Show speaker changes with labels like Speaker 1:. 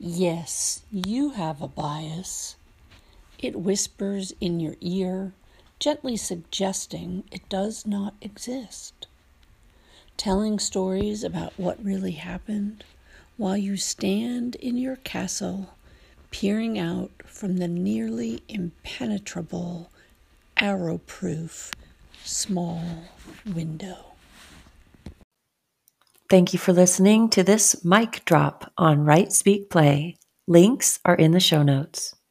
Speaker 1: Yes, you have a bias. It whispers in your ear, gently suggesting it does not exist. Telling stories about what really happened while you stand in your castle, peering out from the nearly impenetrable, arrow proof small window.
Speaker 2: Thank you for listening to this mic drop on Write Speak Play. Links are in the show notes.